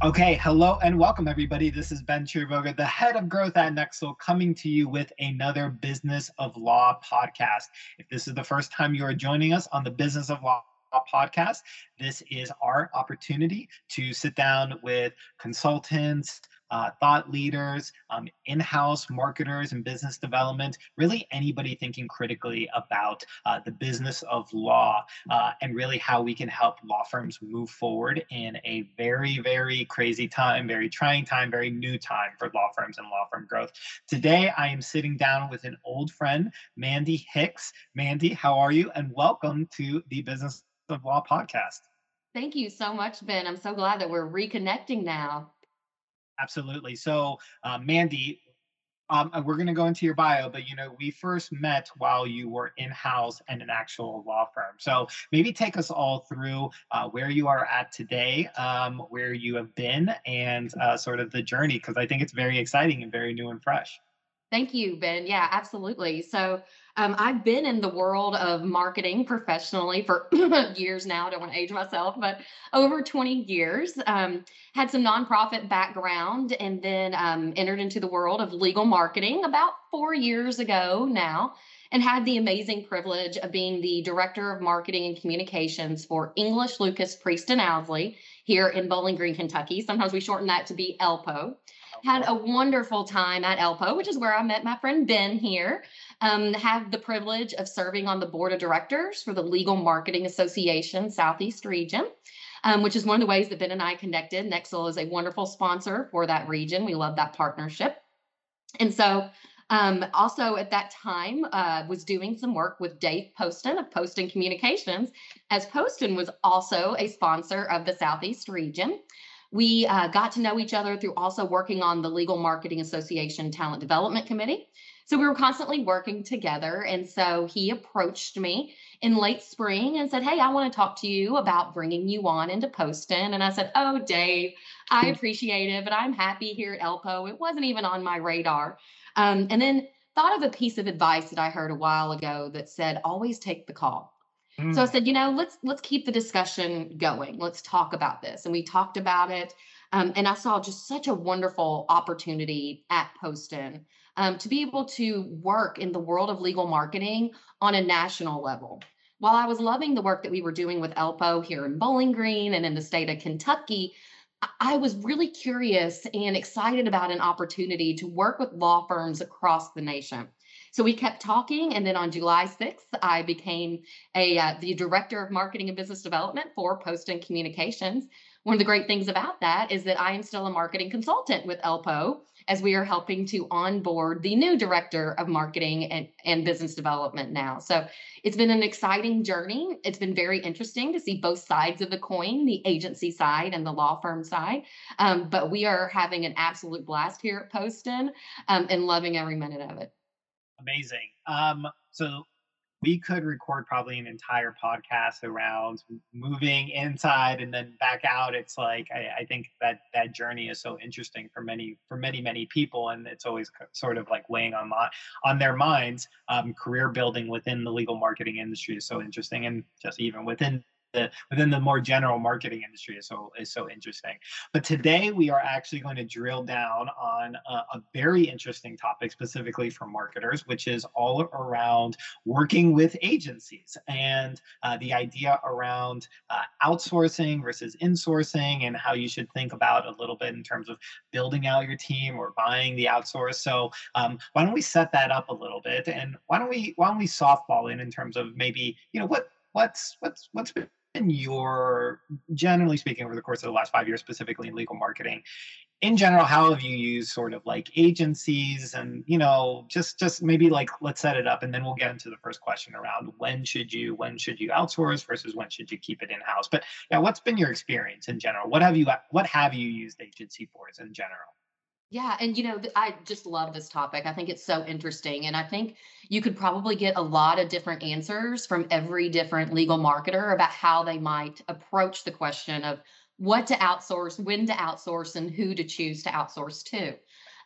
Okay, hello and welcome everybody. This is Ben Chiriboga, the head of growth at Nexl, coming to you with another Business of Law podcast. If this is the first time you are joining us on the Business of Law podcast, this is our opportunity to sit down with consultants, uh, thought leaders, um, in house marketers and business development, really anybody thinking critically about uh, the business of law uh, and really how we can help law firms move forward in a very, very crazy time, very trying time, very new time for law firms and law firm growth. Today, I am sitting down with an old friend, Mandy Hicks. Mandy, how are you? And welcome to the Business of Law podcast. Thank you so much, Ben. I'm so glad that we're reconnecting now. Absolutely. So, uh, Mandy, um, we're going to go into your bio, but you know, we first met while you were in house and an actual law firm. So maybe take us all through uh, where you are at today, um, where you have been, and uh, sort of the journey, because I think it's very exciting and very new and fresh. Thank you, Ben. Yeah, absolutely. So um, I've been in the world of marketing professionally for years now. I don't want to age myself, but over 20 years. Um, had some nonprofit background and then um, entered into the world of legal marketing about four years ago now and had the amazing privilege of being the director of marketing and communications for English Lucas Priest and Owsley here in Bowling Green, Kentucky. Sometimes we shorten that to be ELPO had a wonderful time at ELPO, which is where I met my friend Ben here. Um, have the privilege of serving on the board of directors for the Legal Marketing Association Southeast Region. Um, which is one of the ways that Ben and I connected. Nexl is a wonderful sponsor for that region. We love that partnership. And so, um, also at that time, uh, was doing some work with Dave Poston of Poston Communications, as Poston was also a sponsor of the Southeast region. We uh, got to know each other through also working on the Legal Marketing Association Talent Development Committee. So we were constantly working together. And so he approached me in late spring and said, Hey, I want to talk to you about bringing you on into Poston. And I said, Oh, Dave, I hmm. appreciate it, but I'm happy here at ELPO. It wasn't even on my radar. Um, and then thought of a piece of advice that I heard a while ago that said, Always take the call. Mm. So I mm. said, you know, let's let's keep the discussion going. Let's talk about this. And we talked about it. Um, and I saw just such a wonderful opportunity at Poston um, to be able to work in the world of legal marketing on a national level. While I was loving the work that we were doing with ELPO here in Bowling Green and in the state of Kentucky, I was really curious and excited about an opportunity to work with law firms across the nation. So we kept talking, and then on July 6th, I became a uh, the director of marketing and business development for Poston Communications. One of the great things about that is that I am still a marketing consultant with ELPO as we are helping to onboard the new director of marketing and, and business development now. So it's been an exciting journey. It's been very interesting to see both sides of the coin, the agency side and the law firm side. Um, but we are having an absolute blast here at Poston um, and loving every minute of it. Amazing. Um, so we could record probably an entire podcast around moving inside and then back out. It's like I, I, think that that journey is so interesting for many for many many people, and it's always sort of like weighing on on their minds. Um, career building within the legal marketing industry is so interesting, and just even within the within the more general marketing industry is so is so interesting. But today we are actually going to drill down on a, a very interesting topic specifically for marketers, which is all around working with agencies and uh, the idea around uh, outsourcing versus insourcing and how you should think about a little bit in terms of building out your team or buying the outsource. So um, why don't we set that up a little bit and why don't we why don't we softball in in terms of maybe you know what what's what's what's your generally speaking over the course of the last five years specifically in legal marketing in general how have you used sort of like agencies and you know just just maybe like let's set it up and then we'll get into the first question around when should you when should you outsource versus when should you keep it in house but yeah what's been your experience in general? What have you what have you used agency for in general yeah, and you know, I just love this topic. I think it's so interesting. And I think you could probably get a lot of different answers from every different legal marketer about how they might approach the question of what to outsource, when to outsource, and who to choose to outsource to.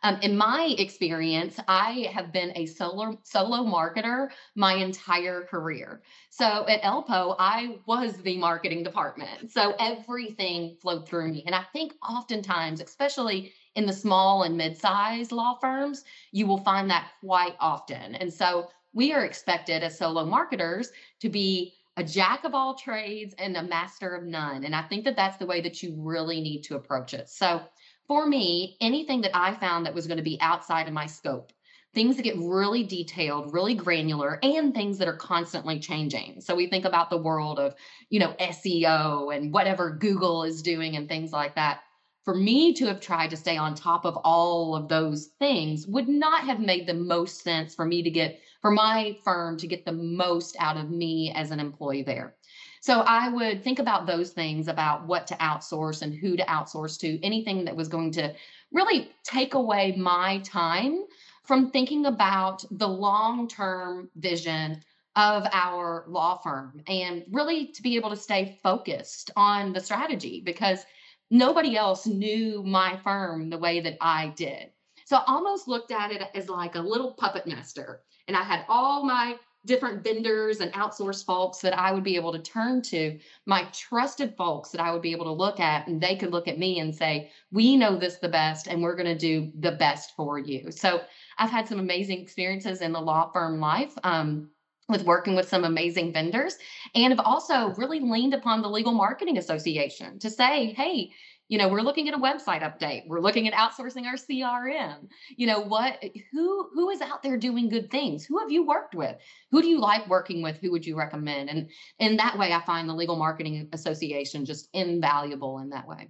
Um, in my experience, I have been a solo solo marketer my entire career. So at ELPO, I was the marketing department. So everything flowed through me. And I think oftentimes, especially in the small and mid-sized law firms, you will find that quite often. And so we are expected as solo marketers to be a jack of all trades and a master of none. And I think that that's the way that you really need to approach it. So for me, anything that I found that was going to be outside of my scope, things that get really detailed, really granular, and things that are constantly changing. So we think about the world of, you know, SEO and whatever Google is doing and things like that. For me to have tried to stay on top of all of those things would not have made the most sense for me to get, for my firm to get the most out of me as an employee there. So I would think about those things about what to outsource and who to outsource to, anything that was going to really take away my time from thinking about the long term vision of our law firm and really to be able to stay focused on the strategy because nobody else knew my firm the way that I did. So I almost looked at it as like a little puppet master. And I had all my different vendors and outsourced folks that I would be able to turn to, my trusted folks that I would be able to look at, and they could look at me and say, We know this the best, and we're going to do the best for you. So I've had some amazing experiences in the law firm life. Um, with working with some amazing vendors and have also really leaned upon the legal marketing association to say hey you know we're looking at a website update. We're looking at outsourcing our crm you know what who who is out there doing good things? Who have you worked with? Who do you like working with? Who would you recommend? And in that way i find the legal marketing association just invaluable in that way.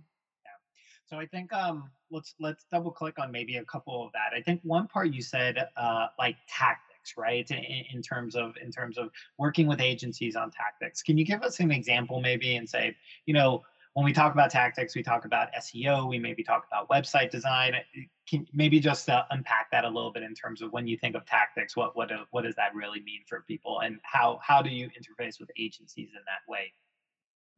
So i think um let's let's double click on maybe a couple of that. I think one part you said uh like tactics right in, in, terms of in terms of working with agencies on tactics can you give us an example maybe and say you know when we talk about tactics, we talk about SEO, we maybe talk about website design. Can maybe just uh, unpack that a little bit in terms of when you think of tactics, what what uh, what does that really mean for people, and how how do you interface with agencies in that way?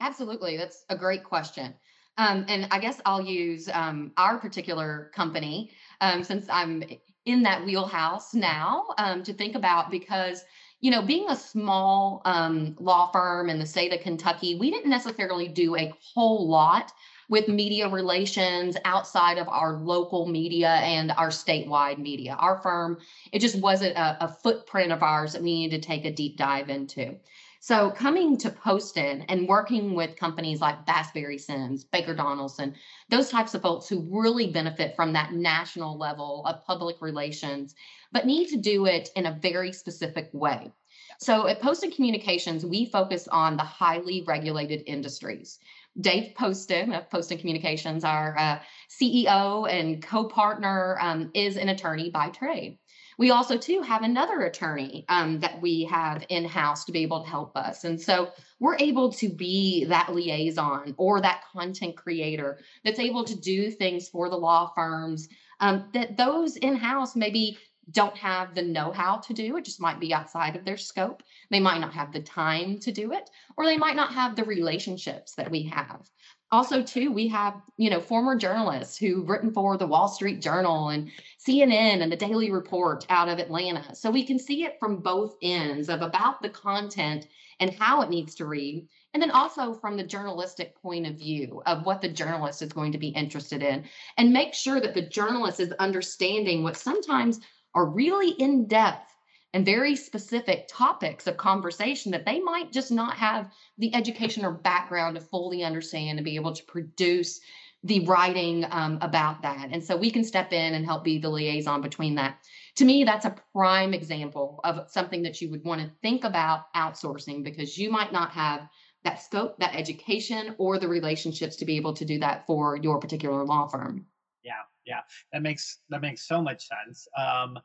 Absolutely, that's a great question. Um, and I guess I'll use um, our particular company um, since I'm in that wheelhouse now um, to think about because you know, being a small um, law firm in the state of Kentucky, we didn't necessarily do a whole lot with media relations outside of our local media and our statewide media. Our firm, it just wasn't a, a footprint of ours that we needed to take a deep dive into. So coming to Poston and working with companies like Bass Berry Sims, Baker Donaldson, those types of folks who really benefit from that national level of public relations, but need to do it in a very specific way. So at Poston Communications, we focus on the highly regulated industries. Dave Poston of Poston Communications, our uh, CEO and co-partner, um, is an attorney by trade. We also, too, have another attorney um, that we have in house to be able to help us. And so we're able to be that liaison or that content creator that's able to do things for the law firms um, that those in house maybe don't have the know how to do. It just might be outside of their scope. They might not have the time to do it, or they might not have the relationships that we have also too we have you know former journalists who've written for the wall street journal and cnn and the daily report out of atlanta. So we can see it from both ends of about the content and how it needs to read and then also from the journalistic point of view of what the journalist is going to be interested in and make sure that the journalist is understanding what sometimes are really in depth and very specific topics of conversation that they might just not have the education or background to fully understand and be able to produce the writing um, about that. And so we can step in and help be the liaison between that. To me, that's a prime example of something that you would want to think about outsourcing because you might not have that scope, that education, or the relationships to be able to do that for your particular law firm. Yeah, yeah, that makes that makes so much sense. Um,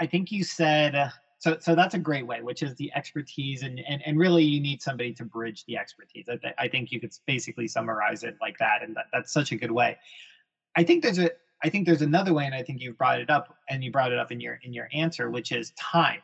I think you said uh, so. So that's a great way, which is the expertise, and and, and really you need somebody to bridge the expertise. I, I think you could basically summarize it like that, and that, that's such a good way. I think there's a I think there's another way, and I think you've brought it up, and you brought it up in your in your answer, which is time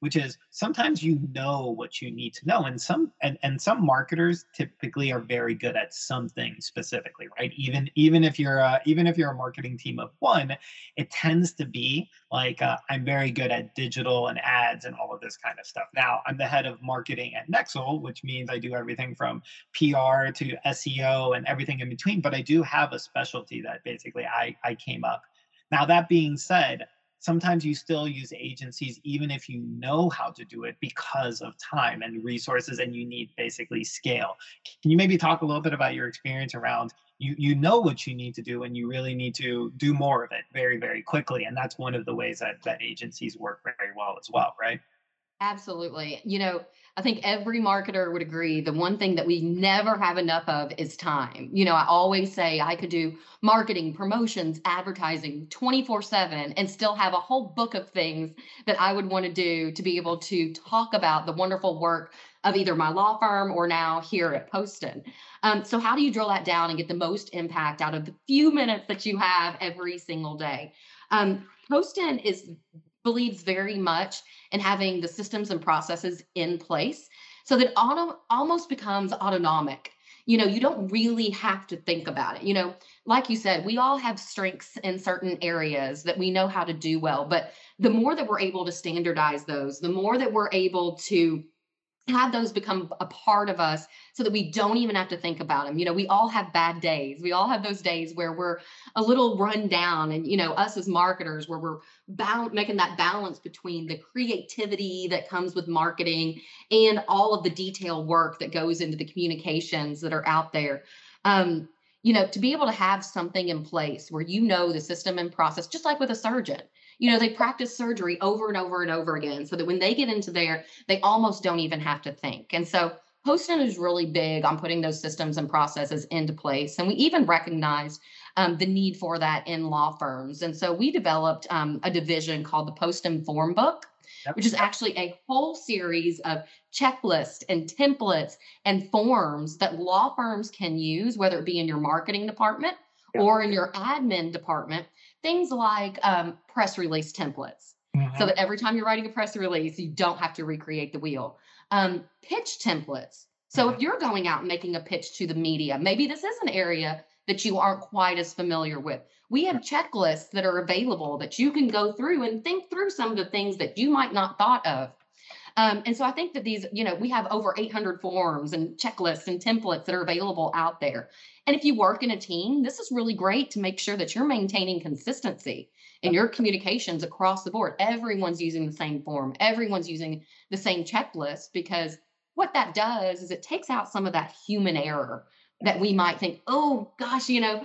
which is sometimes you know what you need to know and some and, and some marketers typically are very good at something specifically right? Even even if you're a, even if you're a marketing team of one it tends to be like uh, i'm very good at digital and ads and all of this kind of stuff. Now i'm the head of marketing at Nexl which means i do everything from pr to seo and everything in between but i do have a specialty that basically i i came up. Now that being said sometimes you still use agencies even if you know how to do it because of time and resources and you need basically scale. Can you maybe talk a little bit about your experience around you you know what you need to do and you really need to do more of it very very quickly and that's one of the ways that that agencies work very well as well right Absolutely. You know, I think every marketer would agree the one thing that we never have enough of is time. You know, I always say I could do marketing, promotions, advertising 24 7 and still have a whole book of things that I would want to do to be able to talk about the wonderful work of either my law firm or now here at Poston. Um, so, how do you drill that down and get the most impact out of the few minutes that you have every single day? Um, Poston is believes very much in having the systems and processes in place so that auto almost becomes autonomic. You know you don't really have to think about it. You know like you said we all have strengths in certain areas that we know how to do well but the more that we're able to standardize those the more that we're able to have those become a part of us so that we don't even have to think about them. You know, we all have bad days. We all have those days where we're a little run down and you know, us as marketers where we're bound making that balance between the creativity that comes with marketing and all of the detail work that goes into the communications that are out there. Um, you know, to be able to have something in place where you know the system and process, just like with a surgeon, you know, they practice surgery over and over and over again so that when they get into there, they almost don't even have to think. And so Poston is really big on putting those systems and processes into place. And we even recognized um, the need for that in law firms. And so we developed um, a division called the Poston Form Book. Yep. Which is actually a whole series of checklists and templates and forms that law firms can use, whether it be in your marketing department yep. or in your admin department, things like um, press release templates. Mm-hmm. So that every time you're writing a press release, you don't have to recreate the wheel. Um, pitch templates. So mm-hmm. if you're going out and making a pitch to the media, maybe this is an area that you aren't quite as familiar with. We have checklists that are available that you can go through and think through some of the things that you might not thought of. Um, and so I think that these, you know, we have over 800 forms and checklists and templates that are available out there. And if you work in a team, this is really great to make sure that you're maintaining consistency in your communications across the board. Everyone's using the same form, everyone's using the same checklist because what that does is it takes out some of that human error that we might think, oh gosh, you know,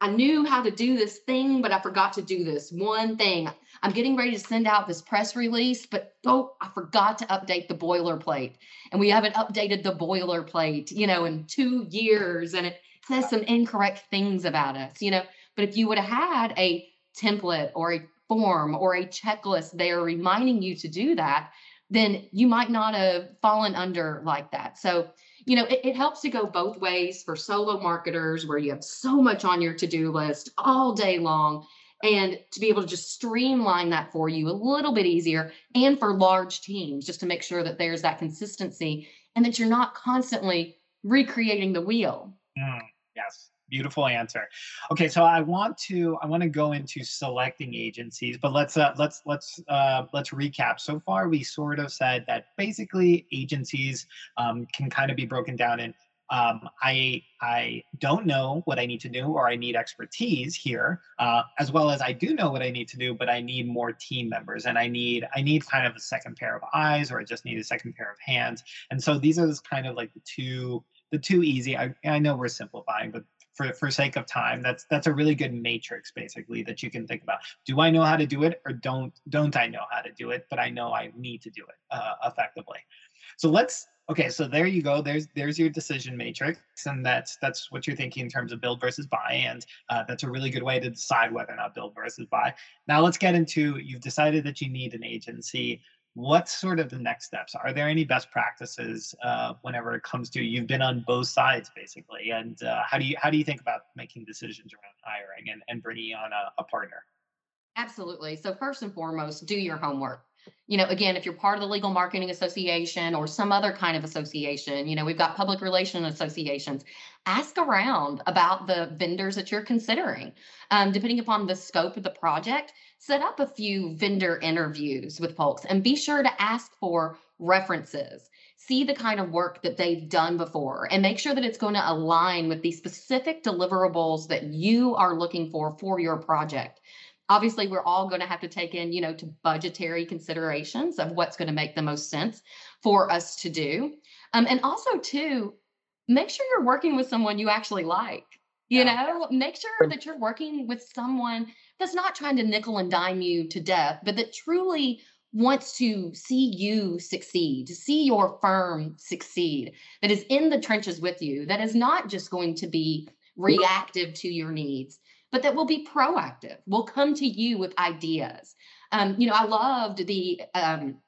I knew how to do this thing, but I forgot to do this one thing. I'm getting ready to send out this press release, but oh, I forgot to update the boilerplate. And we haven't updated the boilerplate, you know, in two years. And it says some incorrect things about us, you know. But if you would have had a template or a form or a checklist there reminding you to do that, then you might not have fallen under like that. So you know, it, it, helps to go both ways for solo marketers where you have so much on your to do list all day long. And to be able to just streamline that for you a little bit easier, and for large teams, just to make sure that there's that consistency and that you're not constantly recreating the wheel. Mm, yes beautiful answer okay so i want to i want to go into selecting agencies but let's uh let's let's uh let's recap so far we sort of said that basically agencies um, can kind of be broken down in um, I I don't know what I need to do, or I need expertise here, uh, as well as I do know what I need to do, but I need more team members, and I need I need kind of a second pair of eyes, or I just need a second pair of hands. And so these are just kind of like the two the two easy. I, I know we're simplifying, but for for sake of time that's that's a really good matrix basically that you can think about. Do i know how to do it or don't don't i know how to do it but i know i need to do it uh, effectively. So let's okay so there you go. There's there's your decision matrix and that's that's what you're thinking in terms of build versus buy and uh, that's a really good way to decide whether or not build versus buy. Now let's get into you've decided that you need an agency what's sort of the next steps? Are there any best practices uh, whenever it comes to you've been on both sides basically and uh, how do you how do you think about making decisions around hiring and, and bringing on a, a partner? Absolutely. So first and foremost do your homework you know, again, if you're part of the Legal Marketing Association or some other kind of association, you know, we've got public relation associations, ask around about the vendors that you're considering. Um, depending upon the scope of the project, set up a few vendor interviews with folks and be sure to ask for references. See the kind of work that they've done before and make sure that it's going to align with the specific deliverables that you are looking for for your project obviously we're all going to have to take in you know to budgetary considerations of what's going to make the most sense for us to do. Um, and also too make sure you're working with someone you actually like you yeah. know? Make sure that you're working with someone that's not trying to nickel and dime you to death but that truly wants to see you succeed to see your firm succeed that is in the trenches with you that is not just going to be reactive to your needs but that will be proactive. We'll come to you with ideas. Um, you know, I loved the um,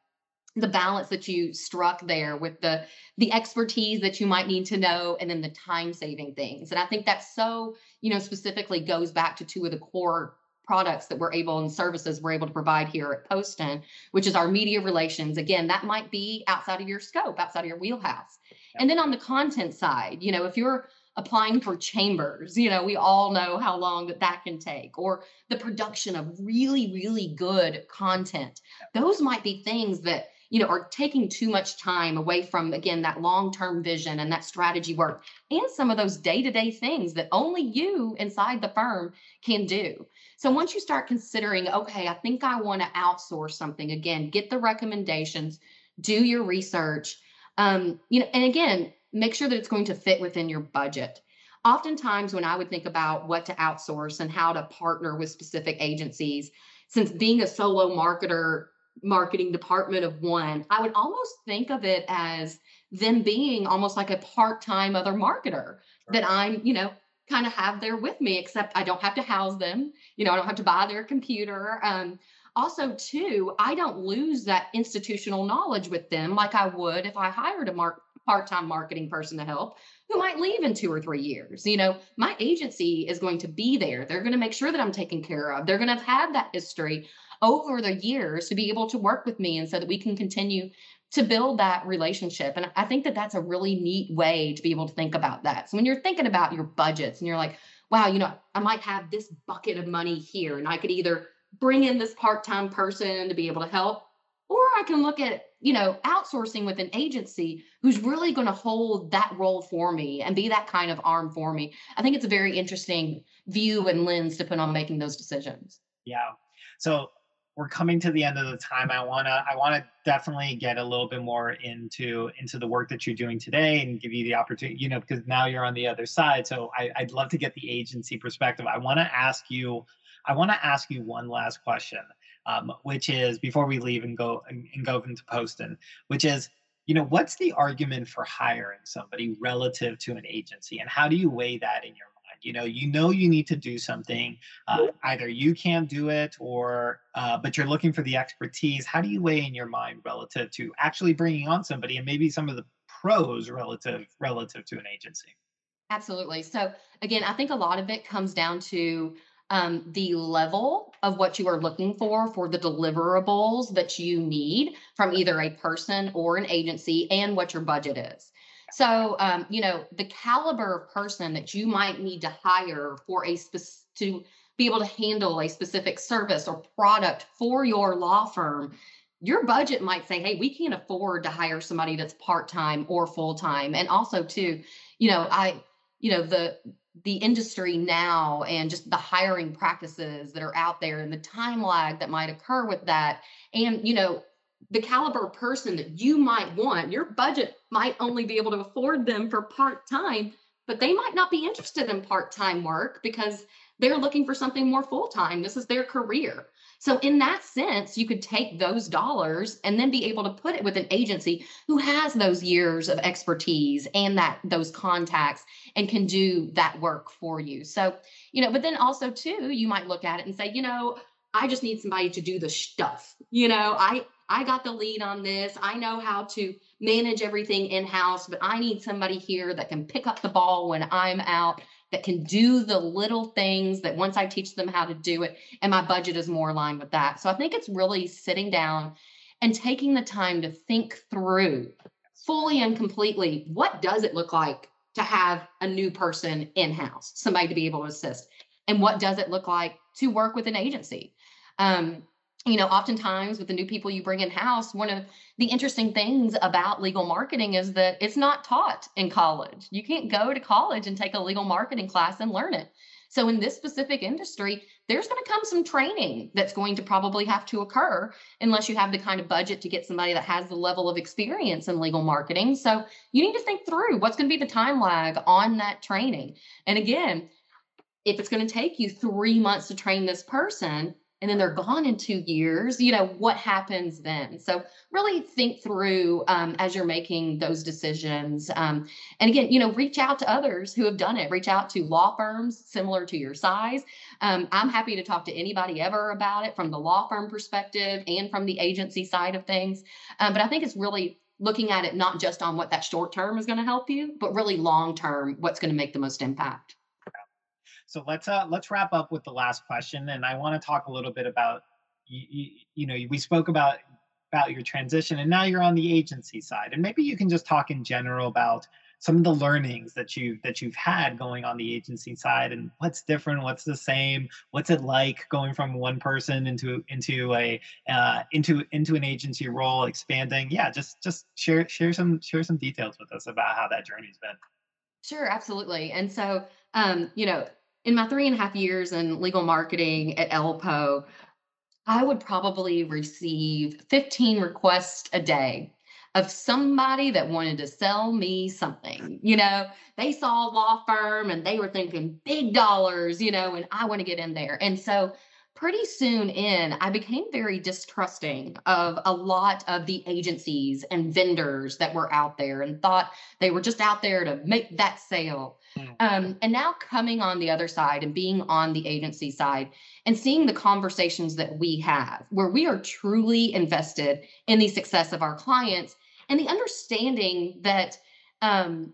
the balance that you struck there with the the expertise that you might need to know and then the time saving things and i think that so you know specifically goes back to two of the core products that we're able and services we're able to provide here at poston which is our media relations again that might be outside of your scope outside of your wheelhouse and then on the content side you know if you're applying for chambers. You know, we all know how long that that can take, or the production of really, really good content. Those might be things that you know are taking too much time away from again that long-term vision and that strategy work and some of those day-to-day things that only you inside the firm can do so once you start considering okay i think i want to outsource something again get the recommendations do your research um, you know and again make sure that it's going to fit within your budget. Oftentimes, when I would think about what to outsource and how to partner with specific agencies, since being a solo marketer, marketing department of one, I would almost think of it as them being almost like a part time other marketer right. that I'm, you know, kind of have there with me, except I don't have to house them. You know, I don't have to buy their computer. Um, also, too, I don't lose that institutional knowledge with them like I would if I hired a mark part-time marketing person to help who might leave in two or three years. You know, my agency is going to be there. They're going to make sure that I'm taken care of. They're going to have had that history over the years to be able to work with me and so that we can continue to build that relationship. And I think that that's a really neat way to be able to think about that. So when you're thinking about your budgets and you're like, wow, you know, I might have this bucket of money here and I could either bring in this part-time person to be able to help or I can look at you know, outsourcing with an agency who's really going to hold that role for me and be that kind of arm for me. I think it's a very interesting view and lens to put on making those decisions. Yeah. So we're coming to the end of the time. I wanna I wanna definitely get a little bit more into into the work that you're doing today and give you the opportunity, you know, because now you're on the other side. So I, I'd love to get the agency perspective. I want to ask you, I want to ask you one last question um, which is before we leave and go and, and go into Poston, which is you know what's the argument for hiring somebody relative to an agency? And how do you weigh that in your mind? You know you know you need to do something uh, either you can't do it or uh, but you're looking for the expertise. How do you weigh in your mind relative to actually bringing on somebody and maybe some of the pros relative relative to an agency? Absolutely. So again i think a lot of it comes down to um, the level of what you are looking for for the deliverables that you need from either a person or an agency and what your budget is. So, um, you know, the caliber of person that you might need to hire for a specific to be able to handle a specific service or product for your law firm, your budget might say, hey, we can't afford to hire somebody that's part time or full time. And also, too, you know, I, you know, the the industry now and just the hiring practices that are out there and the time lag that might occur with that. And you know the caliber of person that you might want your budget might only be able to afford them for part-time but they might not be interested in part-time work because they're looking for something more full-time. This is their career so, in that sense, you could take those dollars and then be able to put it with an agency who has those years of expertise and that those contacts and can do that work for you. So, you know, but then also too, you might look at it and say, you know, I just need somebody to do the stuff. You know, I I got the lead on this. I know how to manage everything in house, but I need somebody here that can pick up the ball when I'm out that can do the little things that once I teach them how to do it, and my budget is more aligned with that. So I think it's really sitting down and taking the time to think through fully and completely what does it look like to have a new person in house, somebody to be able to assist, and what does it look like to work with an agency. Um, you know, oftentimes with the new people you bring in house, one of the interesting things about legal marketing is that it's not taught in college. You can't go to college and take a legal marketing class and learn it. So, in this specific industry, there's going to come some training that's going to probably have to occur unless you have the kind of budget to get somebody that has the level of experience in legal marketing. So, you need to think through what's going to be the time lag on that training. And again, if it's going to take you three months to train this person, and then they're gone in two years you know what happens then? So really think through um, as you're making those decisions um, and again you know reach out to others who have done it. Reach out to law firms similar to your size. Um, i'm happy to talk to anybody ever about it from the law firm perspective and from the agency side of things. Um, but i think it's really looking at it not just on what that short term is going to help you but really long term what's going to make the most impact so let's uh let's wrap up with the last question, and I want to talk a little bit about you, you, you know we spoke about about your transition, and now you're on the agency side, and maybe you can just talk in general about some of the learnings that you that you've had going on the agency side and what's different what's the same what's it like going from one person into into a uh, into into an agency role expanding? Yeah just just share share some share some details with us about how that journey's been. Sure absolutely and so um you know in my three and a half years in legal marketing at ELPO, I would probably receive 15 requests a day of somebody that wanted to sell me something. You know, they saw a law firm and they were thinking big dollars, you know, and I want to get in there. And so pretty soon in, I became very distrusting of a lot of the agencies and vendors that were out there and thought they were just out there to make that sale. Hmm. Um, and now coming on the other side and being on the agency side and seeing the conversations that we have where we are truly invested in the success of our clients and the understanding that um,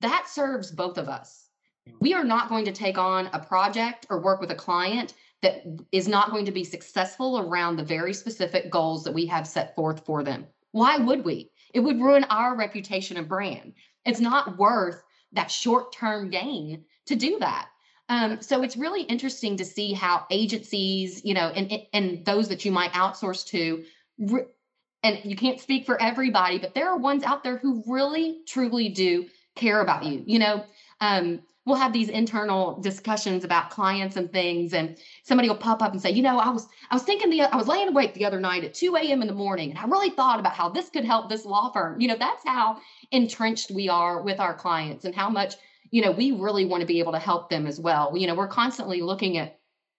that serves both of us. Hmm. We are not going to take on a project or work with a client that is not going to be successful around the very specific goals that we have set forth for them. Why would we? It would ruin our reputation and brand. It's not worth that short term gain to do that. Um, so it's really interesting to see how agencies, you know, and and those that you might outsource to, and you can't speak for everybody, but there are ones out there who really truly do care about you. You know, um, we'll have these internal discussions about clients and things and somebody will pop up and say you know i was i was thinking the i was laying awake the other night at 2 a.m in the morning and i really thought about how this could help this law firm you know that's how entrenched we are with our clients and how much you know we really want to be able to help them as well you know we're constantly looking at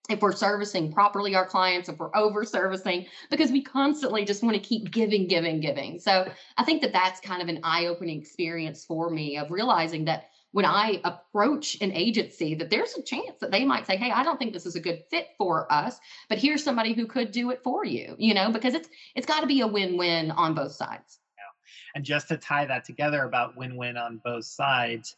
if we're servicing properly our clients, if we're over servicing, because we constantly just want to keep giving, giving, giving. So I think that that's kind of an eye opening experience for me of realizing that when I approach an agency that there's a chance that they might say, Hey, I don't think this is a good fit for us, but here's somebody who could do it for you, you know, because it's it's got to be a win-win on both sides. Yeah. And just to tie that together about win-win on both sides,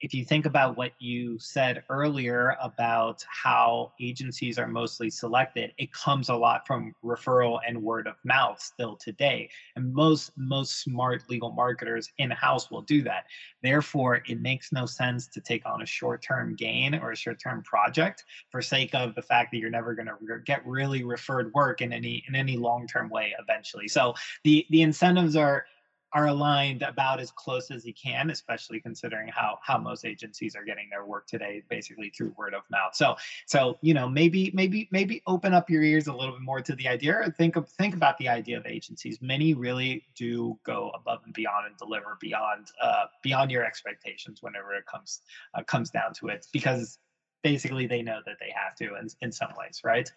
if you think about what you said earlier about how agencies are mostly selected, it comes a lot from referral and word of mouth still today. And most most smart legal marketers in-house will do that. Therefore, it makes no sense to take on a short-term gain or a short-term project for sake of the fact that you're never going to get really referred work in any in any long-term way eventually. So the the incentives are are aligned about as close as you can, especially considering how how most agencies are getting their work today, basically through word of mouth. So so you know maybe maybe maybe open up your ears a little bit more to the idea. or Think of think about the idea of agencies. Many really do go above and beyond and deliver beyond uh, beyond your expectations whenever it comes uh, comes down to it, because basically they know that they have to in, in some ways, right?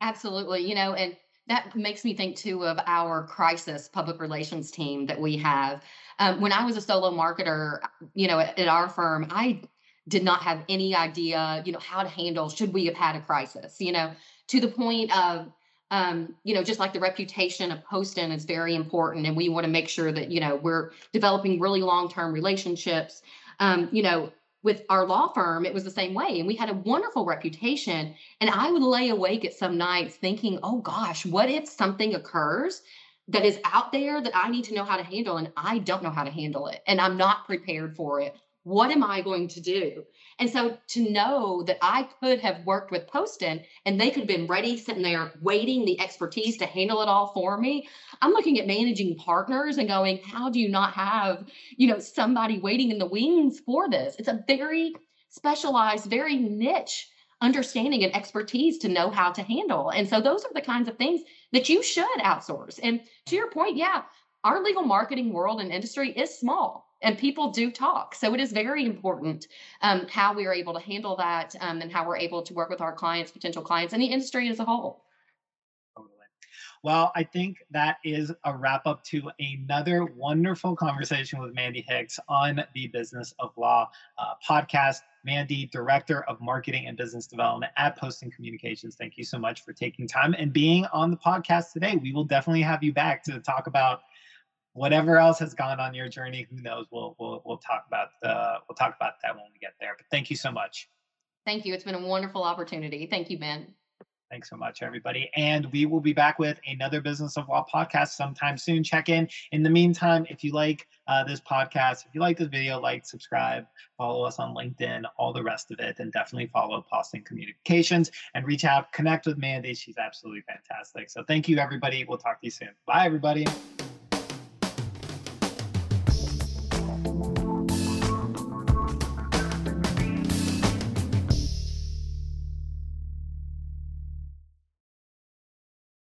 Absolutely. You know, and that makes me think too of our crisis public relations team that we have. Um, when I was a solo marketer, you know, at, at, our firm, I did not have any idea, you know, how to handle should we have had a crisis, you know, to the point of, um, you know, just like the reputation of Poston is very important, and we want to make sure that you know we're developing really long-term relationships. Um, you know, with our law firm, it was the same way. And we had a wonderful reputation. And I would lay awake at some nights thinking, oh gosh, what if something occurs that is out there that I need to know how to handle and I don't know how to handle it and I'm not prepared for it? What am I going to do? And so to know that I could have worked with Poston and they could have been ready, sitting there waiting the expertise to handle it all for me. I'm looking at managing partners and going, how do you not have, you know, somebody waiting in the wings for this? It's a very specialized, very niche understanding and expertise to know how to handle. And so those are the kinds of things that you should outsource. And to your point, yeah, our legal marketing world and industry is small and people do talk. So it is very important um, how we are able to handle that um, and how we're able to work with our clients, potential clients, and the industry as a whole. Totally. Well, I think that is a wrap up to another wonderful conversation with Mandy Hicks on the Business of Law uh, podcast. Mandy, Director of Marketing and Business Development at Poston Communications. Thank you so much for taking time and being on the podcast today. We will definitely have you back to talk about whatever else has gone on your journey, who knows? We'll we'll we'll talk about uh, we'll talk about that when we get there. But thank you so much. Thank you. It's been a wonderful opportunity. Thank you, Ben. Thanks so much, everybody. And we will be back with another Business of Law podcast sometime soon. Check in. In the meantime, if you like uh, this podcast, if you like this video, like, subscribe, follow us on LinkedIn, all the rest of it, and definitely follow Poston Communications and reach out, connect with Mandy. She's absolutely fantastic. So thank you, everybody. We'll talk to you soon. Bye, everybody.